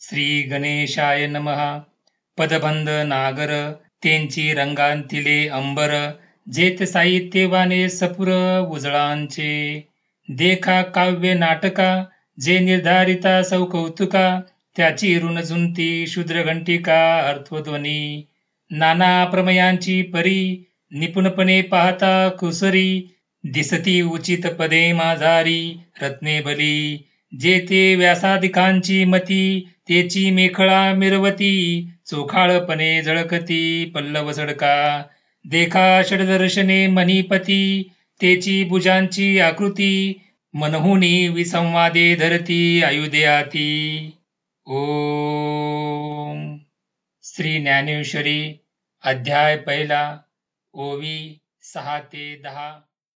श्री गणेशाय नमहा पदबंध नागर त्यांची रंगांतिले अंबर जेत साहित्यवाने सपुर उजळांचे। देखा काव्य नाटका जे निर्धारिता सौ कौतुका त्याची ऋणझुंती शूद्रघंटिका अर्थध्वनी। नाना प्रमयांची परी निपुणपणे पाहता कुसरी दिसती उचित पदे माझारी रत्ने बली. जे ते व्यासाधिकांची मती तेची मेखळा मिरवती. चोखाळपणे झळकती पल्लव सडका. देखा षडदर्शने मनीपती तेची भुजांची आकृती. मनहुनी विसंवादे धरती आयुधयाती ओम. श्री ज्ञानेश्वरी अध्याय पहिला ओवी सहा ते दहा.